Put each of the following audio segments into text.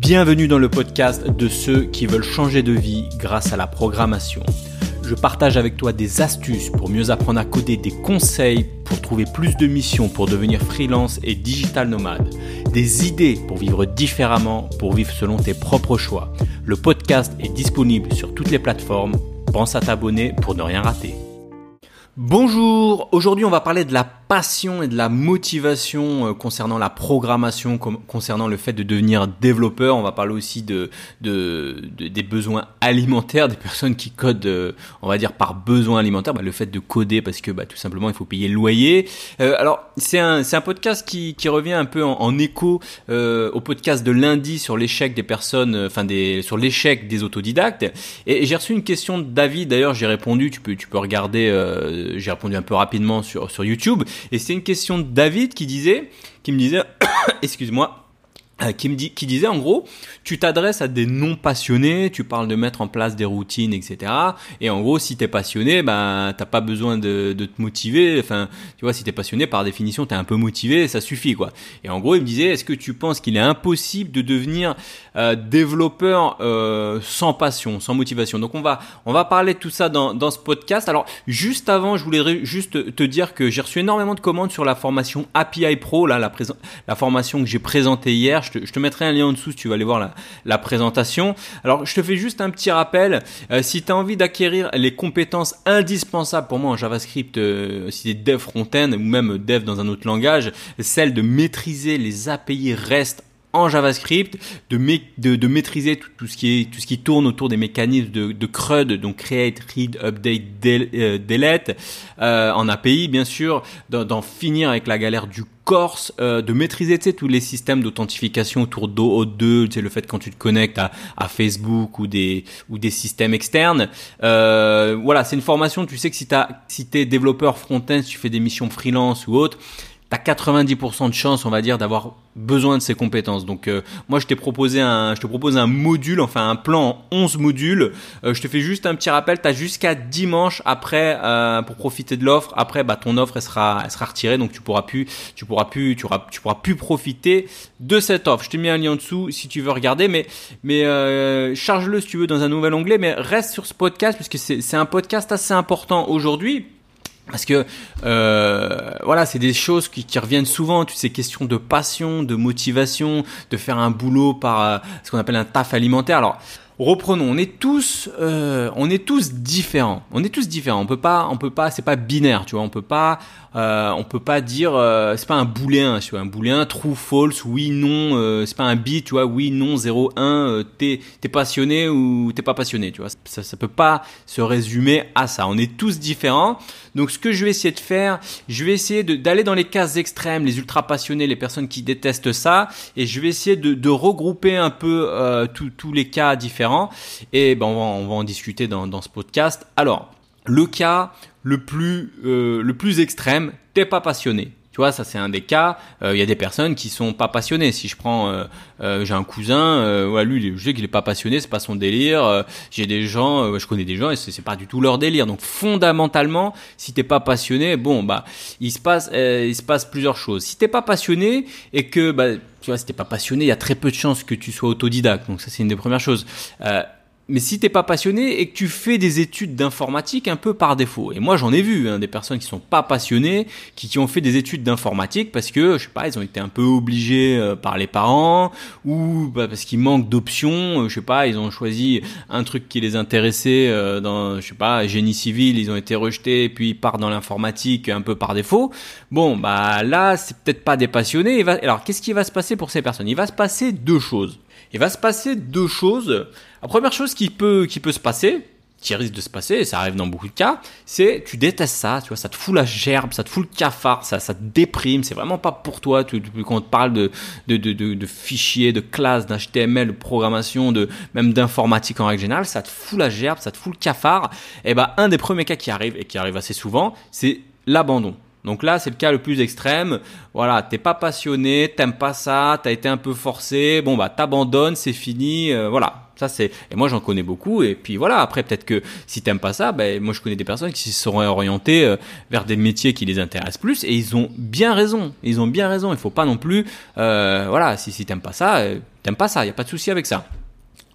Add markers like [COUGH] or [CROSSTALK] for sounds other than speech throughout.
Bienvenue dans le podcast de ceux qui veulent changer de vie grâce à la programmation. Je partage avec toi des astuces pour mieux apprendre à coder, des conseils pour trouver plus de missions pour devenir freelance et digital nomade, des idées pour vivre différemment, pour vivre selon tes propres choix. Le podcast est disponible sur toutes les plateformes. Pense à t'abonner pour ne rien rater. Bonjour, aujourd'hui on va parler de la passion et de la motivation euh, concernant la programmation, concernant le fait de devenir développeur. On va parler aussi de, de, des besoins alimentaires, des personnes qui codent, euh, on va dire par besoin alimentaire, bah, le fait de coder parce que bah, tout simplement il faut payer le loyer. Euh, alors c'est un, c'est un podcast qui, qui revient un peu en, écho au podcast de lundi sur l'échec des personnes, enfin des sur l'échec des autodidactes. Et, j'ai reçu une question de David. D'ailleurs j'ai répondu. Tu peux tu peux regarder. j'ai répondu un peu rapidement sur sur YouTube. Et c'est une question de David qui disait, qui me disait, [COUGHS] excuse-moi, qui me dit, qui disait en gros, tu t'adresses à des non passionnés, tu parles de mettre en place des routines, etc. Et en gros, si t'es passionné, ben t'as pas besoin de, de, te motiver. Enfin, tu vois, si t'es passionné, par définition, t'es un peu motivé, ça suffit quoi. Et en gros, il me disait, est-ce que tu penses qu'il est impossible de devenir euh, développeur euh, sans passion, sans motivation? Donc on va, on va parler de tout ça dans, dans ce podcast. Alors juste avant, je voulais juste te dire que j'ai reçu énormément de commandes sur la formation API Pro, là, la, la formation que j'ai présentée hier je te, mettrai un lien en dessous si tu vas aller voir la, présentation. Alors, je te fais juste un petit rappel. Euh, si tu as envie d'acquérir les compétences indispensables pour moi en JavaScript, euh, si tu es dev front-end ou même dev dans un autre langage, celle de maîtriser les API REST en JavaScript, de, maîtriser tout, ce qui tourne autour des mécanismes de, CRUD, donc create, read, update, euh, delete, en API bien sûr, d'en finir avec la galère du Corse, euh, de maîtriser tous les systèmes d'authentification autour d'O2, tu le fait quand tu te connectes à, Facebook ou des ou des systèmes externes. voilà, c'est une formation. Tu sais que si tu si t'es développeur front-end, si tu fais des missions freelance ou autre, t'as 90% de chance, on va dire, d'avoir besoin de ces compétences. Donc euh, moi je t'ai proposé un je te propose un module enfin un plan en 11 modules. Euh, je te fais juste un petit rappel, tu as jusqu'à dimanche après euh, pour profiter de l'offre. Après bah ton offre elle sera elle sera retirée donc tu pourras plus tu pourras plus tu auras tu pourras plus profiter de cette offre. Je t'ai mis un lien en dessous si tu veux regarder mais mais charge-le si tu veux dans un nouvel onglet mais reste sur ce podcast puisque c'est un podcast assez important aujourd'hui parce que euh, voilà, c'est des choses qui, reviennent souvent, toutes ces questions de passion, de motivation, de faire un boulot par euh, ce qu'on appelle un taf alimentaire. Alors reprenons, on est tous, euh, on est tous différents. On est tous différents. On peut pas, on peut pas, c'est pas binaire, tu vois. On peut pas, euh, on peut pas dire, euh, c'est pas un booléen, tu vois. Un booléen, true, false, oui, non. Euh, c'est pas un bit, tu vois. Oui, non, 0, 1. Euh, t'es, t'es passionné ou t'es pas passionné, tu vois. Ça, ça peut pas se résumer à ça. On est tous différents. Donc, ce que je vais essayer de faire, je vais essayer d'aller dans les cases extrêmes, les ultra passionnés, les personnes qui détestent ça, et je vais essayer de, de regrouper un peu tous les cas différents et ben on va, en discuter dans, ce podcast. Alors, le cas le plus, euh, le plus extrême, t'es pas passionné. Tu vois, ça c'est un des cas. Euh, il y a des personnes qui sont pas passionnées. Si je prends, euh, j'ai un cousin, ouais, lui, je sais qu'il est pas passionné, c'est pas son délire. j'ai des gens, je connais des gens et c'est pas du tout leur délire. Donc fondamentalement, si t'es pas passionné, bon bah, il se passe, il se passe plusieurs choses. Si t'es pas passionné et que bah tu vois, si t'es pas passionné, il y a très peu de chances que tu sois autodidacte. Donc ça, c'est une des premières choses. Euh, mais si t'es pas passionné et que tu fais des études d'informatique un peu par défaut, et moi j'en ai vu hein, des personnes qui sont pas passionnées, qui, ont fait des études d'informatique parce que je sais pas, ils ont été un peu obligés euh, par les parents ou bah, parce qu'ils manquent d'options, euh, je sais pas, ils ont choisi un truc qui les intéressait euh, dans, je sais pas, génie civil, ils ont été rejetés, et puis ils partent dans l'informatique un peu par défaut. Bon, bah là c'est peut-être pas des passionnés. Alors qu'est-ce qui va se passer pour ces personnes? Il va se passer deux choses il va se passer deux choses. La première chose qui peut, qui peut se passer, qui risque de se passer, et ça arrive dans beaucoup de cas, c'est tu détestes ça, tu vois, ça te fout la gerbe, ça te fout le cafard, ça, ça te déprime, c'est vraiment pas pour toi. Tu, quand on te parle de, de, de, de, fichiers, de classes, d'HTML, de programmation, de même d'informatique en règle générale, ça te fout la gerbe, ça te fout le cafard. Et eh ben un des premiers cas qui arrive et qui arrive assez souvent, c'est l'abandon. Donc là, c'est le cas le plus extrême. Voilà, t'es pas passionné, t'aimes pas ça, t'as été un peu forcé, bon bah t'abandonnes, c'est fini, euh, voilà. Ça c'est et moi j'en connais beaucoup et puis voilà après peut-être que si t'aimes pas ça, ben moi je connais des personnes qui se seront orientées euh, vers des métiers qui les intéressent plus et ils ont bien raison. Ils ont bien raison. Il faut pas non plus euh, voilà si si t'aimes pas ça, t'aimes pas ça. Il y a pas de souci avec ça.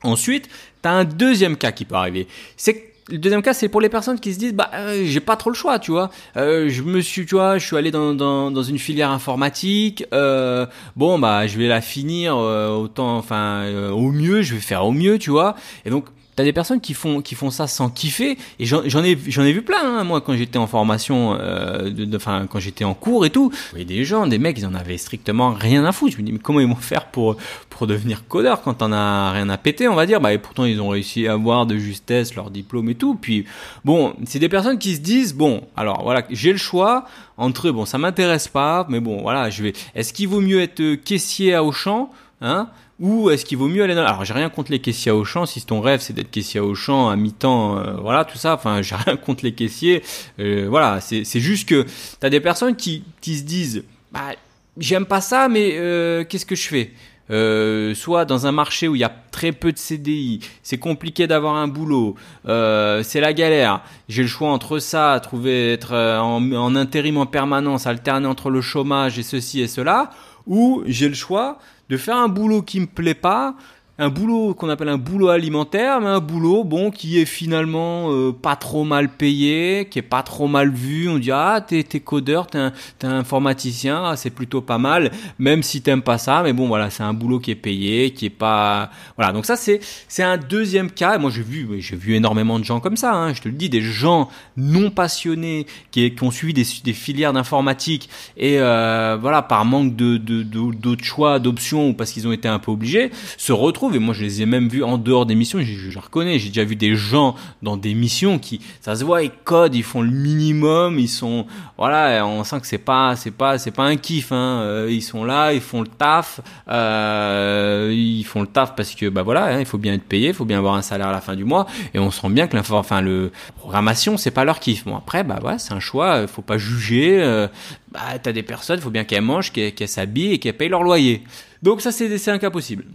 Ensuite, tu as un deuxième cas qui peut arriver. C'est le deuxième cas, c'est pour les personnes qui se disent, bah, euh, j'ai pas trop le choix, tu vois. Euh, je me suis, tu vois, je suis allé dans, dans, dans une filière informatique. Euh, bon, bah, je vais la finir euh, autant, enfin, euh, au mieux, je vais faire au mieux, tu vois. Et donc, T'as des personnes qui font qui font ça sans kiffer et j'en ai j'en ai vu plein hein, moi quand j'étais en formation euh, de enfin quand j'étais en cours et tout. Il y a des gens des mecs ils en avaient strictement rien à foutre. Je me dis mais comment ils vont faire pour pour devenir codeur quand on a rien à péter on va dire? Bah et pourtant ils ont réussi à avoir de justesse leur diplôme et tout. Puis bon c'est des personnes qui se disent bon alors voilà j'ai le choix entre bon ça m'intéresse pas mais bon voilà je vais est-ce qu'il vaut mieux être caissier à Auchan hein ou est-ce qu'il vaut mieux aller dans... Alors j'ai rien contre les caissiers à Auchan, si ton rêve c'est d'être caissier à Auchan à mi-temps, euh, voilà tout ça, enfin j'ai [LAUGHS] rien contre les caissiers, euh, voilà, c'est juste que t'as des personnes qui, qui se disent, bah j'aime pas ça mais euh, qu'est-ce que je fais? Soit dans un marché où il y a très peu de CDI, c'est compliqué d'avoir un boulot, c'est la galère. J'ai le choix entre ça, trouver être en, en intérim en permanence, alterner entre le chômage et ceci et cela, ou j'ai le choix de faire un boulot qui me plaît pas, un boulot qu'on appelle un boulot alimentaire, mais un boulot bon qui est finalement euh, pas trop mal payé, qui est pas trop mal vu. On dit ah t'es t'es codeur, t'es un, t'es un informaticien, ah, c'est plutôt pas mal, même si t'aimes pas ça, mais bon voilà c'est un boulot qui est payé, qui est pas voilà donc ça c'est c'est un deuxième cas. Moi j'ai vu j'ai vu énormément de gens comme ça. Hein, je te le dis des gens non passionnés qui, qui ont suivi des, des filières d'informatique et euh, voilà par manque de d'autres choix, d'options ou parce qu'ils ont été un peu obligés se retrouvent et moi je les ai même vus en dehors des missions, je, je, reconnais, j'ai déjà vu des gens dans des missions qui, ça se voit, ils codent, ils font le minimum, ils sont, voilà, on sent que c'est pas, c'est pas, c'est pas un kiff, hein. Euh, ils sont là, ils font le taf, euh, ils font le taf parce que, bah voilà, hein, il faut bien être payé, il faut bien avoir un salaire à la fin du mois, et on sent bien que l'info, enfin le programmation, c'est pas leur kiff. Bon après, bah ouais, c'est un choix, faut pas juger. Euh, bah t'as des personnes, faut bien qu'elles mangent, qu'elles, qu'elles s'habillent et qu'elles payent leur loyer. Donc ça c'est un cas possible.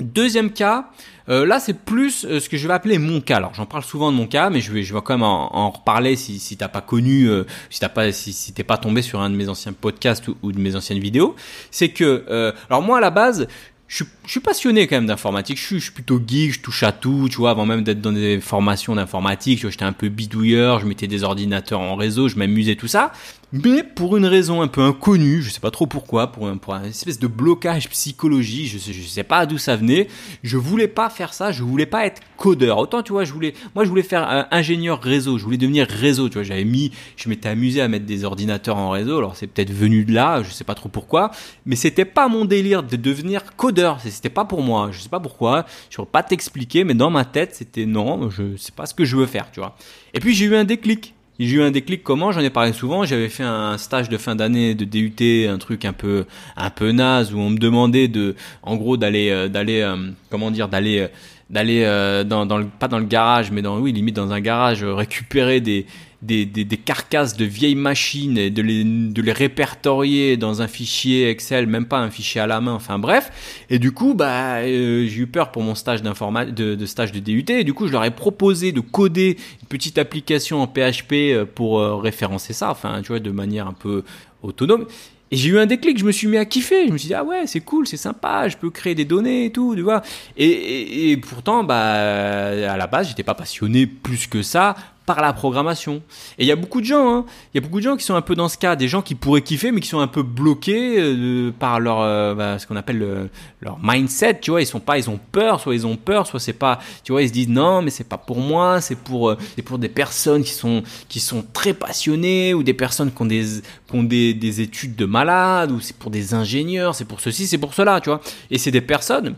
Deuxième cas, euh, là c'est plus euh, ce que je vais appeler mon cas. Alors j'en parle souvent de mon cas, mais je vais, je vais quand même en, reparler si, si t'as pas connu, euh, si t'as pas, si, si t'es pas tombé sur un de mes anciens podcasts ou, de mes anciennes vidéos. C'est que, alors moi à la base, je suis, je suis passionné quand même d'informatique. Je suis, je suis plutôt geek, je touche à tout, tu vois. Avant même d'être dans des formations d'informatique, j'étais un peu bidouilleur, je mettais des ordinateurs en réseau, je m'amusais tout ça mais pour une raison un peu inconnue, je sais pas trop pourquoi, pour un, pour un espèce de blocage psychologique, je sais, sais pas d'où ça venait, je voulais pas faire ça, je voulais pas être codeur. Autant, tu vois, je voulais, moi, je voulais faire un ingénieur réseau, je voulais devenir réseau, tu vois, j'avais mis, je m'étais amusé à mettre des ordinateurs en réseau, alors c'est peut-être venu de là, je sais pas trop pourquoi, mais c'était pas mon délire de devenir codeur, c'était pas pour moi, je sais pas pourquoi, je pourrais pas t'expliquer, mais dans ma tête, c'était non, je sais pas ce que je veux faire, tu vois. Et puis j'ai eu un déclic, j'ai eu un déclic comment? J'en ai parlé souvent. J'avais fait un stage de fin d'année de DUT, un truc un peu un peu naze où on me demandait de, en gros, d'aller euh, d'aller euh, comment dire, d'aller euh, d'aller dans, pas dans le garage, mais dans oui limite dans un garage récupérer des des, carcasses de vieilles machines et de les, répertorier dans un fichier Excel, même pas un fichier à la main, enfin bref. Et du coup, bah, euh, j'ai eu peur pour mon stage de, stage de DUT. Et du coup, je leur ai proposé de coder une petite application en PHP euh, pour euh, référencer ça, enfin, tu vois, de manière un peu autonome. Et j'ai eu un déclic, je me suis mis à kiffer. Je me suis dit, ah ouais, c'est cool, c'est sympa, je peux créer des données et tout, tu vois. Et, et, et pourtant, bah, à la base, j'étais pas passionné plus que ça par la programmation. Et il y a beaucoup de gens, hein, il y a beaucoup de gens qui sont un peu dans ce cas, des gens qui pourraient kiffer mais qui sont un peu bloqués euh, par leur euh, bah, ce qu'on appelle leur mindset, tu vois, ils sont pas, ils ont peur, soit ils ont peur, soit c'est pas, tu vois, ils se disent non mais c'est pas pour moi, c'est pour euh, c'est pour des personnes qui sont qui sont très passionnées ou des personnes qui ont des qui ont des, des études de malades ou c'est pour des ingénieurs, c'est pour ceci, c'est pour cela, tu vois. Et c'est des personnes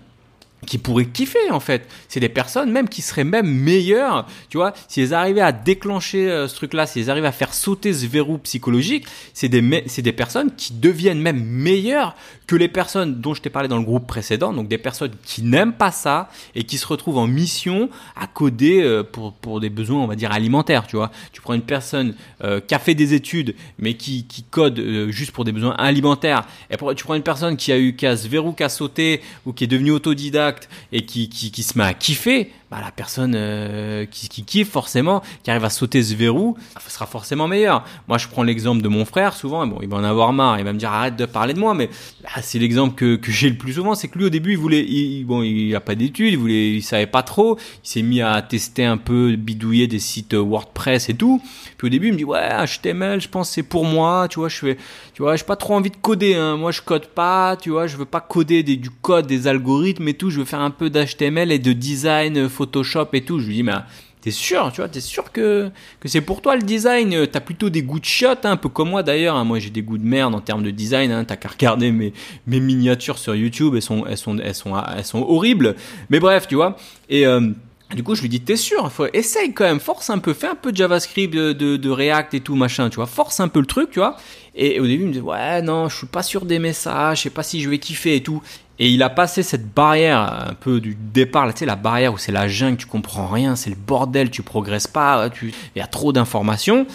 qui pourraient kiffer en fait. C'est des personnes même qui seraient même meilleures, tu vois, si elles arrivaient à déclencher euh, ce truc-là, si elles arrivaient à faire sauter ce verrou psychologique, c'est des c'est des personnes qui deviennent même meilleures que les personnes dont je t'ai parlé dans le groupe précédent, donc des personnes qui n'aiment pas ça et qui se retrouvent en mission à coder euh, pour, pour des besoins, on va dire, alimentaires, tu vois. Tu prends une personne euh, qui a fait des études, mais qui, qui code euh, juste pour des besoins alimentaires, et tu prends une personne qui a eu qu'à se verrou, qu'à sauter, ou qui est devenue autodidacte et qui, qui, qui se met à kiffer, bah, la personne euh, qui, qui kiffe forcément, qui arrive à sauter ce verrou, sera forcément meilleur. Moi, je prends l'exemple de mon frère, souvent, bon, il va en avoir marre, il va me dire arrête de parler de moi, mais bah, c'est l'exemple que, que j'ai le plus souvent, c'est que lui au début, il voulait, il, bon, il a pas d'études, il voulait, il savait pas trop, il s'est mis à tester un peu, bidouiller des sites WordPress et tout. Puis au début, il me dit ouais, HTML, je pense c'est pour moi, tu vois, je fais, tu vois, j'ai pas trop envie de coder, hein. moi je code pas, tu vois, je veux pas coder du code, des algorithmes et tout, je veux faire un peu d'HTML et de design Photoshop et tout. Je lui dis, mais t'es sûr, tu vois, t'es sûr que, que c'est pour toi le design? T'as plutôt des goûts de shot, hein, un peu comme moi d'ailleurs. Hein. Moi j'ai des goûts de merde en termes de design. Hein. T'as qu'à regarder mes, mes miniatures sur YouTube, elles sont, elles sont, elles sont, elles sont horribles. Mais bref, tu vois. Et euh, du coup, je lui dis, t'es sûr, essaye quand même, force un peu, fais un peu de JavaScript, de, React et tout, machin, tu vois, force un peu le truc, tu vois. Et au début, il me dit, ouais, non, je suis pas sûr des messages, je sais pas si je vais kiffer et tout. Et il a passé cette barrière un peu du départ, tu sais, la barrière où c'est la jungle, tu comprends rien, c'est le bordel, tu progresses pas, il y a trop d'informations.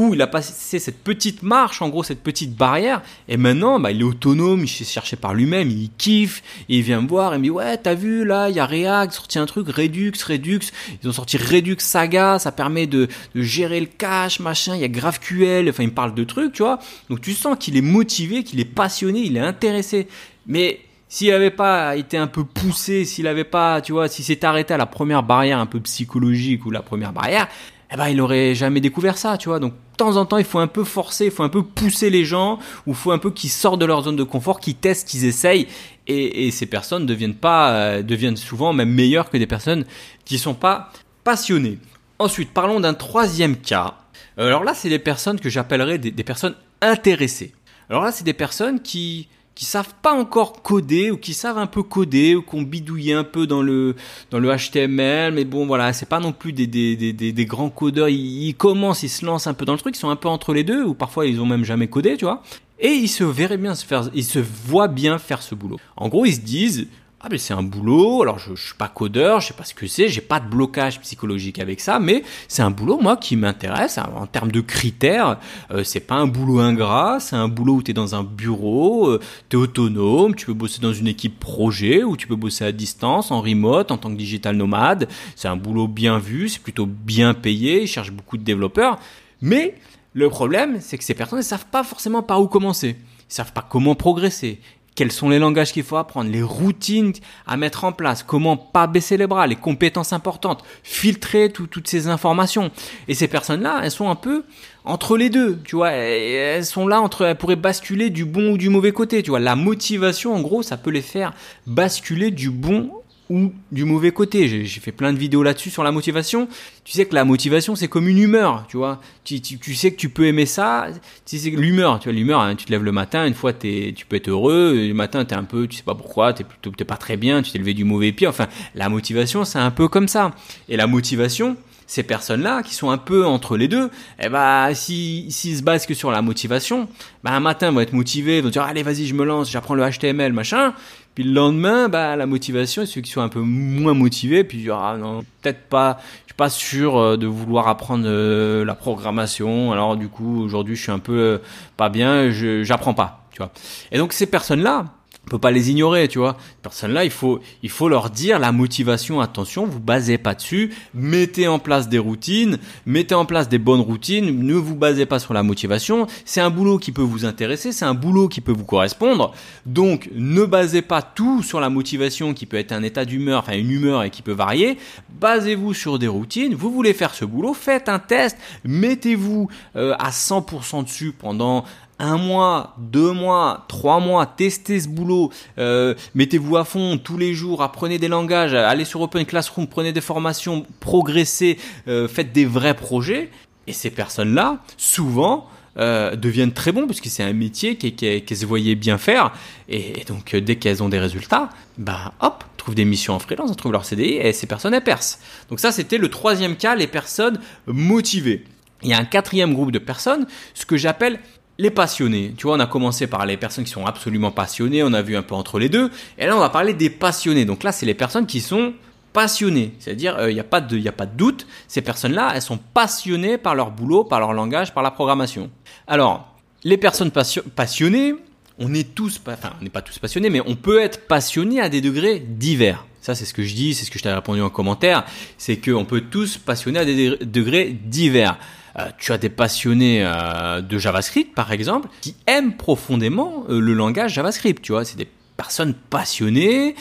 Où il a passé cette petite marche, en gros cette petite barrière, et maintenant bah, il est autonome, il s'est cherché par lui-même, il kiffe, il vient me voir et me dit ouais t'as vu là il y a React sorti un truc Redux Redux, ils ont sorti Redux Saga, ça permet de, de gérer le cache machin, il y a GraphQL, enfin il me parle de trucs tu vois, donc tu sens qu'il est motivé, qu'il est passionné, il est intéressé, mais s'il n'avait pas été un peu poussé, s'il avait pas, tu vois, s'il s'était arrêté à la première barrière un peu psychologique ou la première barrière, eh ben, il aurait jamais découvert ça, tu vois. Donc, de temps en temps, il faut un peu forcer, il faut un peu pousser les gens, ou il faut un peu qu'ils sortent de leur zone de confort, qu'ils testent, qu'ils essayent. Et, ces personnes deviennent pas, euh, deviennent souvent même meilleures que des personnes qui sont pas passionnées. Ensuite, parlons d'un troisième cas. Alors là, c'est des personnes que j'appellerais des personnes intéressées. Alors là, c'est des personnes qui, qui savent pas encore coder ou qui savent un peu coder ou qui ont bidouillé un peu dans le dans le HTML mais bon voilà c'est pas non plus des, des, des, des grands codeurs. Ils, commencent ils se lancent un peu dans le truc ils sont un peu entre les deux ou parfois ils ont même jamais codé tu vois. Et ils se verraient bien se faire ils se voient bien faire ce boulot. En gros ils se disent ah mais c'est un boulot, alors je, je suis pas codeur, je sais pas ce que c'est, j'ai pas de blocage psychologique avec ça, mais c'est un boulot moi qui m'intéresse en termes de critères. Euh, c'est pas un boulot ingrat, c'est un boulot où tu es dans un bureau, euh, tu es autonome, tu peux bosser dans une équipe projet ou tu peux bosser à distance, en remote, en tant que digital nomade. C'est un boulot bien vu, c'est plutôt bien payé, ils cherchent beaucoup de développeurs. Mais le problème, c'est que ces personnes ne savent pas forcément par où commencer. Ils savent pas comment progresser quels sont les langages qu'il faut apprendre, les routines à mettre en place, comment pas baisser les bras, les compétences importantes, filtrer toutes ces informations. Et ces personnes-là, elles sont un peu entre les deux, tu vois, elles sont là entre, elles pourraient basculer du bon ou du mauvais côté, tu vois. La motivation, en gros, ça peut les faire basculer du bon ou du mauvais côté. J'ai fait plein de vidéos là-dessus sur la motivation. Tu sais que la motivation, c'est comme une humeur, tu vois. Tu, tu, sais que tu peux aimer ça. Tu sais l'humeur, tu vois, l'humeur, hein, tu te lèves le matin, une fois es, tu peux être heureux, le matin t'es un peu, tu sais pas pourquoi, t'es plutôt, t'es pas très bien, tu t'es levé du mauvais pied. Enfin, la motivation, c'est un peu comme ça. Et la motivation, ces personnes-là qui sont un peu entre les deux, eh ben si s'ils se basent que sur la motivation, ben un matin ils vont être motivés, ils vont dire allez vas-y je me lance, j'apprends le HTML machin, puis le lendemain, bah, la motivation, ceux qui sont un peu moins motivés, puis ah non, peut-être pas, je suis pas sûr euh, de vouloir apprendre euh, la programmation. Alors du coup, aujourd'hui, je suis un peu euh, pas bien, j'apprends pas, tu vois. Et donc ces personnes-là, on peut pas les ignorer, tu vois. Ces personnes-là, il faut, il faut leur dire la motivation, attention, vous basez pas dessus, mettez en place des routines, mettez en place des bonnes routines, ne vous basez pas sur la motivation. C'est un boulot qui peut vous intéresser, c'est un boulot qui peut vous correspondre. Donc, ne basez pas tout sur la motivation qui peut être un état d'humeur, enfin une humeur et qui peut varier. Basez-vous sur des routines. Vous voulez faire ce boulot, faites un test, mettez-vous euh, à 100% dessus pendant un mois, deux mois, trois mois, testez ce boulot, euh, mettez-vous à fond tous les jours, apprenez des langages, allez sur Open Classroom, prenez des formations, progressez, euh, faites des vrais projets. Et ces personnes-là, souvent, euh, deviennent très bons parce que c'est un métier qu'elles se voyaient bien faire. Et, donc, dès qu'elles ont des résultats, bah hop, trouvent des missions en freelance, elles trouvent leur CDI et ces personnes, elles percent. Donc ça, c'était le troisième cas, les personnes motivées. Il y a un quatrième groupe de personnes, ce que j'appelle les passionnés. Tu vois, on a commencé par les personnes qui sont absolument passionnées, on a vu un peu entre les deux, et là on va parler des passionnés. Donc là, c'est les personnes qui sont passionnées, c'est-à-dire il euh, n'y a pas de, a pas de doute, ces personnes-là, elles sont passionnées par leur boulot, par leur langage, par la programmation. Alors, les personnes passionnées, on est tous, enfin, on n'est pas tous passionnés, mais on peut être passionné à des degrés divers. Ça, c'est ce que je dis, c'est ce que je t'ai répondu en commentaire, c'est qu'on peut tous passionner à des degrés divers. Euh, tu as des passionnés euh, de JavaScript, par exemple, qui aiment profondément euh, le langage JavaScript. Tu vois, c'est des personnes passionnées.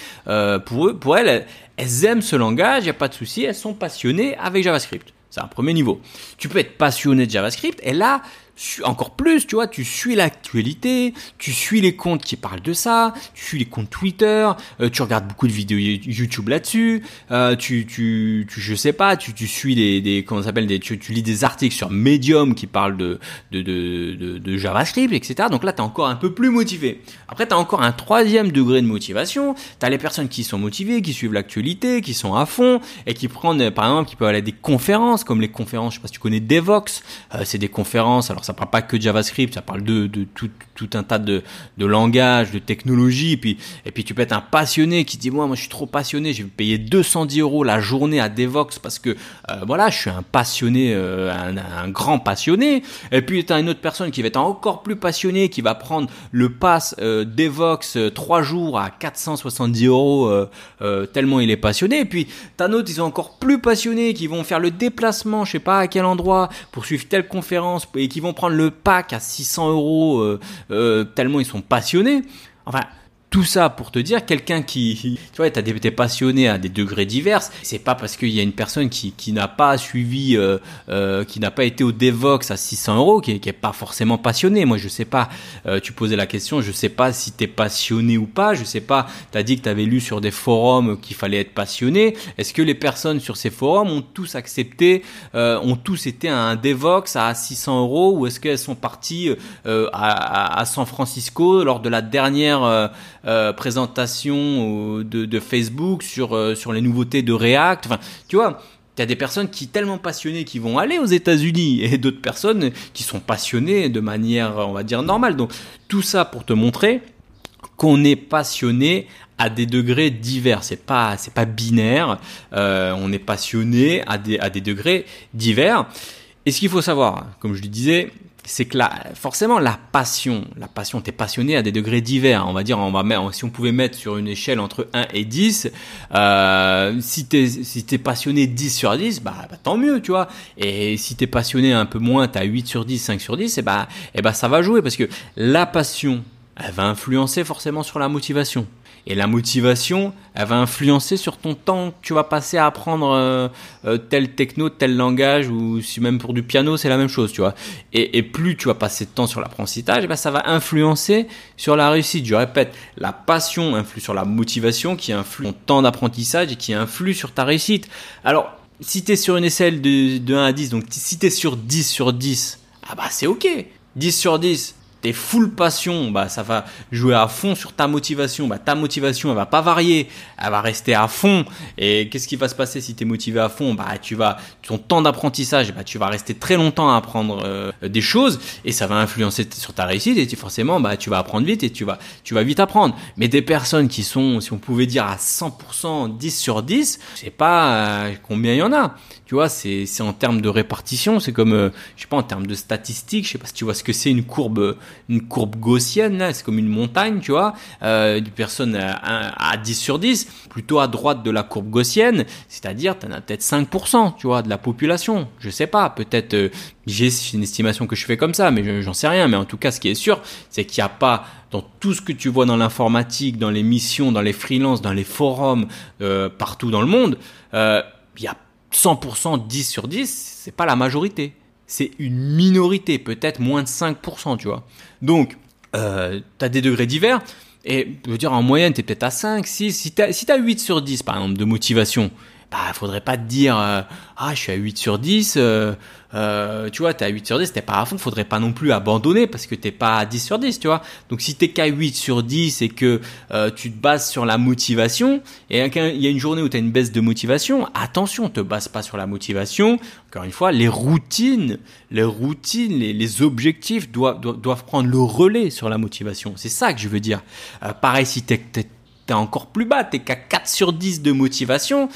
pour eux, pour elles, elles aiment ce langage. Il n'y a pas de souci. Elles sont passionnées avec JavaScript. C'est un premier niveau. Tu peux être passionné de JavaScript et là, encore plus, tu vois, tu suis l'actualité, tu suis les comptes qui parlent de ça, tu suis les comptes Twitter, euh, tu regardes beaucoup de vidéos YouTube là-dessus, euh, tu, tu, tu, je sais pas, tu, tu suis des, des comment s'appelle, tu, lis des articles sur Medium qui parlent de, de, de, de, de JavaScript, etc. Donc là, tu es encore un peu plus motivé. Après, tu as encore un troisième degré de motivation, tu as les personnes qui sont motivées, qui suivent l'actualité, qui sont à fond, et qui prennent, par exemple, qui peuvent aller à des conférences, comme les conférences, je sais pas si tu connais Devox, euh, c'est des conférences, alors ça parle pas que de JavaScript, ça parle de, tout, un tas de, langages, de technologies. Et puis, et puis tu peux être un passionné qui dit moi, moi je suis trop passionné, je vais payer 210 euros la journée à Devox parce que euh, voilà, je suis un passionné, euh, un, un, grand passionné. Et puis tu as une autre personne qui va être encore plus passionné, qui va prendre le pass euh, Devox 3 jours à 470 euros tellement il est passionné. Et puis tu as d'autres, ils sont encore plus passionnés, qui vont faire le déplacement, je sais pas à quel endroit, pour suivre telle conférence et qui vont prendre le pack à 600 euros euh, euh, tellement ils sont passionnés. Enfin, tout ça pour te dire, quelqu'un qui, tu vois, t'as des, passionné à des degrés divers. C'est pas parce qu'il y a une personne qui, qui n'a pas suivi, euh, euh, qui n'a pas été au Devox à 600 euros, qui, qui est pas forcément passionné. Moi, je sais pas. Euh, tu posais la question, je sais pas si t'es passionné ou pas. Je sais pas. T'as dit que t'avais lu sur des forums qu'il fallait être passionné. Est-ce que les personnes sur ces forums ont tous accepté, ont tous été à un Devox à 600 euros, ou est-ce qu'elles sont parties à, à, San Francisco lors de la dernière euh, présentation de, de, Facebook sur, euh, sur les nouveautés de React. Enfin, tu vois, il y des personnes qui tellement passionnées qui vont aller aux États-Unis [LAUGHS] et d'autres personnes qui sont passionnées de manière, on va dire, normale. Donc tout ça pour te montrer qu'on est passionné à des degrés divers. C'est pas c'est pas binaire. Euh, on est passionné à des à des degrés divers. Et ce qu'il faut savoir, comme je le disais, c'est que là, forcément, la passion, la passion, t'es passionné à des degrés divers. On va dire, on va mettre, si on pouvait mettre sur une échelle entre 1 et 10, euh, si t'es, si t'es passionné 10 sur 10, bah, bah, tant mieux, tu vois. Et si t'es passionné un peu moins, t'as 8 sur 10, 5 sur 10, et bah, et bah, ça va jouer parce que la passion, elle va influencer forcément sur la motivation. Et la motivation, elle va influencer sur ton temps que tu vas passer à apprendre euh, euh, tel techno, tel langage, ou si même pour du piano, c'est la même chose, tu vois. Et, plus tu vas passer de temps sur l'apprentissage, eh ben ça va influencer sur la réussite. Je répète, la passion influe sur la motivation, qui influe ton temps d'apprentissage et qui influe sur ta réussite. Alors, si tu es sur une échelle de, de 1 à 10, donc si tu es sur 10 sur 10, ah bah c'est ok. 10 sur 10, t'es full passion, bah ça va jouer à fond sur ta motivation. Bah ta motivation, elle va pas varier, elle va rester à fond. Et qu'est-ce qui va se passer si t'es motivé à fond? Bah tu vas ton temps d'apprentissage, bah tu vas rester très longtemps à apprendre euh, des choses et ça va influencer sur ta réussite et forcément bah tu vas apprendre vite et tu vas tu vas vite apprendre. Mais des personnes qui sont, si on pouvait dire à 100% 10 sur 10, je sais pas euh, combien il y en a. Tu vois, c'est c'est en termes de répartition, c'est comme euh, je sais pas en termes de statistiques, je sais pas si tu vois ce que c'est une courbe une courbe gaussienne, c'est comme une montagne, tu vois, euh, du personne à, 10 sur 10, plutôt à droite de la courbe gaussienne, c'est-à-dire tu en as peut-être 5%, tu vois, de la population. Je sais pas, peut-être euh, j'ai une estimation que je fais comme ça, mais j'en sais rien. Mais en tout cas, ce qui est sûr, c'est qu'il n'y a pas dans tout ce que tu vois dans l'informatique, dans les missions, dans les freelances, dans les forums, euh, partout dans le monde, euh, il y a 100%, 10 sur 10, c'est pas la majorité c'est une minorité, peut-être moins de 5%, tu vois. Donc, euh, tu as des degrés divers, et je veux dire, en moyenne, tu es peut-être à 5, 6. Si tu as, si 8 sur 10, par exemple, de motivation, bah faudrait pas te dire euh, ah je suis à 8 sur 10 euh, euh, tu vois t'es à 8 sur 10 t'es pas à fond faudrait pas non plus abandonner parce que t'es pas à 10 sur 10 tu vois. Donc si t'es qu'à 8 sur 10 et que euh, tu te bases sur la motivation et il y a une journée où t'as une baisse de motivation attention te base pas sur la motivation. Encore une fois les routines les routines les, les objectifs doivent, doivent, doivent prendre le relais sur la motivation. C'est ça que je veux dire. Euh, pareil si t'es t'es encore plus bas, t'es qu'à 4 sur 10 de motivation,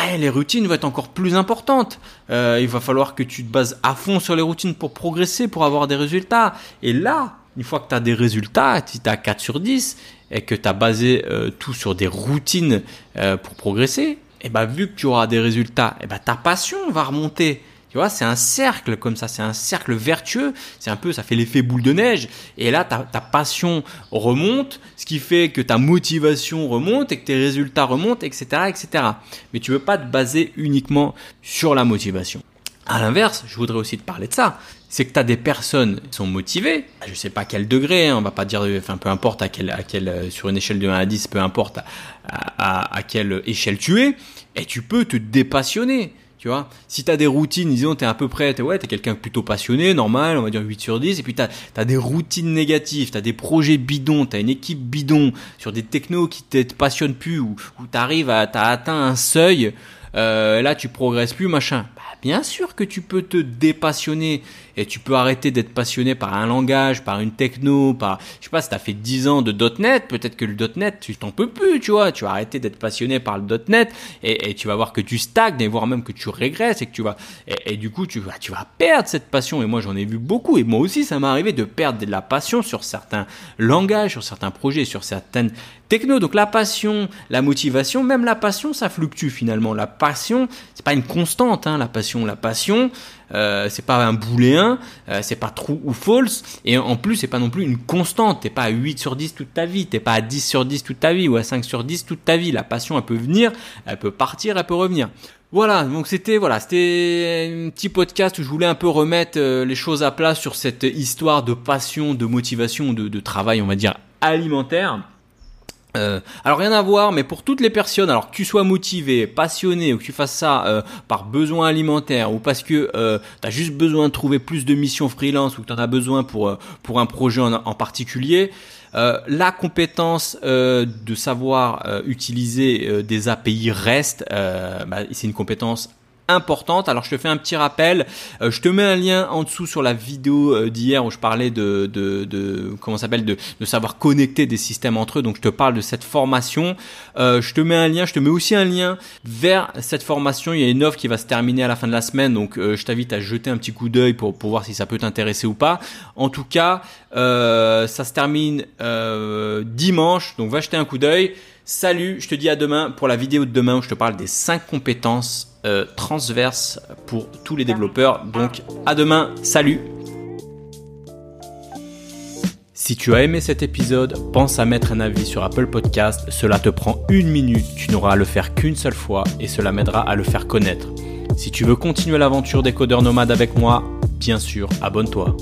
ah, les routines vont être encore plus importantes. Euh, il va falloir que tu te bases à fond sur les routines pour progresser, pour avoir des résultats. Et là, une fois que tu as des résultats, si tu as 4 sur 10 et que tu as basé euh, tout sur des routines euh, pour progresser, et eh ben, vu que tu auras des résultats, et eh ben, ta passion va remonter. Tu vois, c'est un cercle comme ça, c'est un cercle vertueux. C'est un peu, ça fait l'effet boule de neige. Et là, ta, passion remonte, ce qui fait que ta motivation remonte et que tes résultats remontent, etc., etc. Mais tu veux pas te baser uniquement sur la motivation. À l'inverse, je voudrais aussi te parler de ça. C'est que tu as des personnes qui sont motivées, je sais pas quel degré, hein, on va pas dire, enfin peu importe à quel, à quel, euh, sur une échelle de 1 à 10, peu importe à, à quelle échelle tu es, et tu peux te dépassionner. Tu vois, si tu as des routines, disons, tu es à peu près, tu ouais, es quelqu'un plutôt passionné, normal, on va dire 8 sur 10, et puis tu as, des routines négatives, tu as des projets bidons, tu as une équipe bidon sur des technos qui te passionnent plus, ou, ou tu arrives à, as atteint un seuil, euh, là tu progresses plus, machin. Bah, bien sûr que tu peux te dépassionner et tu peux arrêter d'être passionné par un langage, par une techno, par, je sais pas, si t'as fait 10 ans de .NET, peut-être que le .NET, tu t'en peux plus, tu vois, tu vas arrêter d'être passionné par le .NET et, tu vas voir que tu stagnes et voire même que tu régresses et que tu vas, et, et du coup, tu vas, tu vas perdre cette passion. Et moi, j'en ai vu beaucoup et moi aussi, ça m'est arrivé de perdre de la passion sur certains langages, sur certains projets, sur certaines techno. Donc la passion, la motivation, même la passion, ça fluctue finalement. La passion, c'est pas une constante, hein, la passion. La passion, euh, c'est pas un booléen, euh, c'est pas true ou false, et en plus c'est pas non plus une constante, t'es pas à 8 sur 10 toute ta vie, t'es pas à 10 sur 10 toute ta vie, ou à 5 sur 10 toute ta vie, la passion elle peut venir, elle peut partir, elle peut revenir. Voilà, donc c'était voilà, c'était un petit podcast où je voulais un peu remettre euh, les choses à plat sur cette histoire de passion, de motivation, de, de travail, on va dire alimentaire. Euh, alors rien à voir, mais pour toutes les personnes, alors que tu sois motivé, passionné, ou que tu fasses ça euh, par besoin alimentaire, ou parce que euh, tu as juste besoin de trouver plus de missions freelance, ou que tu en as besoin pour, un projet en, particulier, la compétence de savoir utiliser des API reste, bah, c'est une compétence importante. Alors je te fais un petit rappel, euh, je te mets un lien en dessous sur la vidéo euh, d'hier où je parlais de, de, de comment s'appelle de, de, savoir connecter des systèmes entre eux. Donc je te parle de cette formation. Euh, je te mets un lien, je te mets aussi un lien vers cette formation. Il y a une offre qui va se terminer à la fin de la semaine, donc je t'invite à jeter un petit coup d'œil pour, pour voir si ça peut t'intéresser ou pas. En tout cas, ça se termine dimanche, donc va jeter un coup d'œil. Salut, je te dis à demain pour la vidéo de demain où je te parle des 5 compétences euh, transverses pour tous les développeurs. Donc à demain, salut si tu as aimé cet épisode, pense à mettre un avis sur Apple Podcast. Cela te prend une minute, tu n'auras à le faire qu'une seule fois et cela m'aidera à le faire connaître. Si tu veux continuer l'aventure des codeurs nomades avec moi, bien sûr, abonne-toi.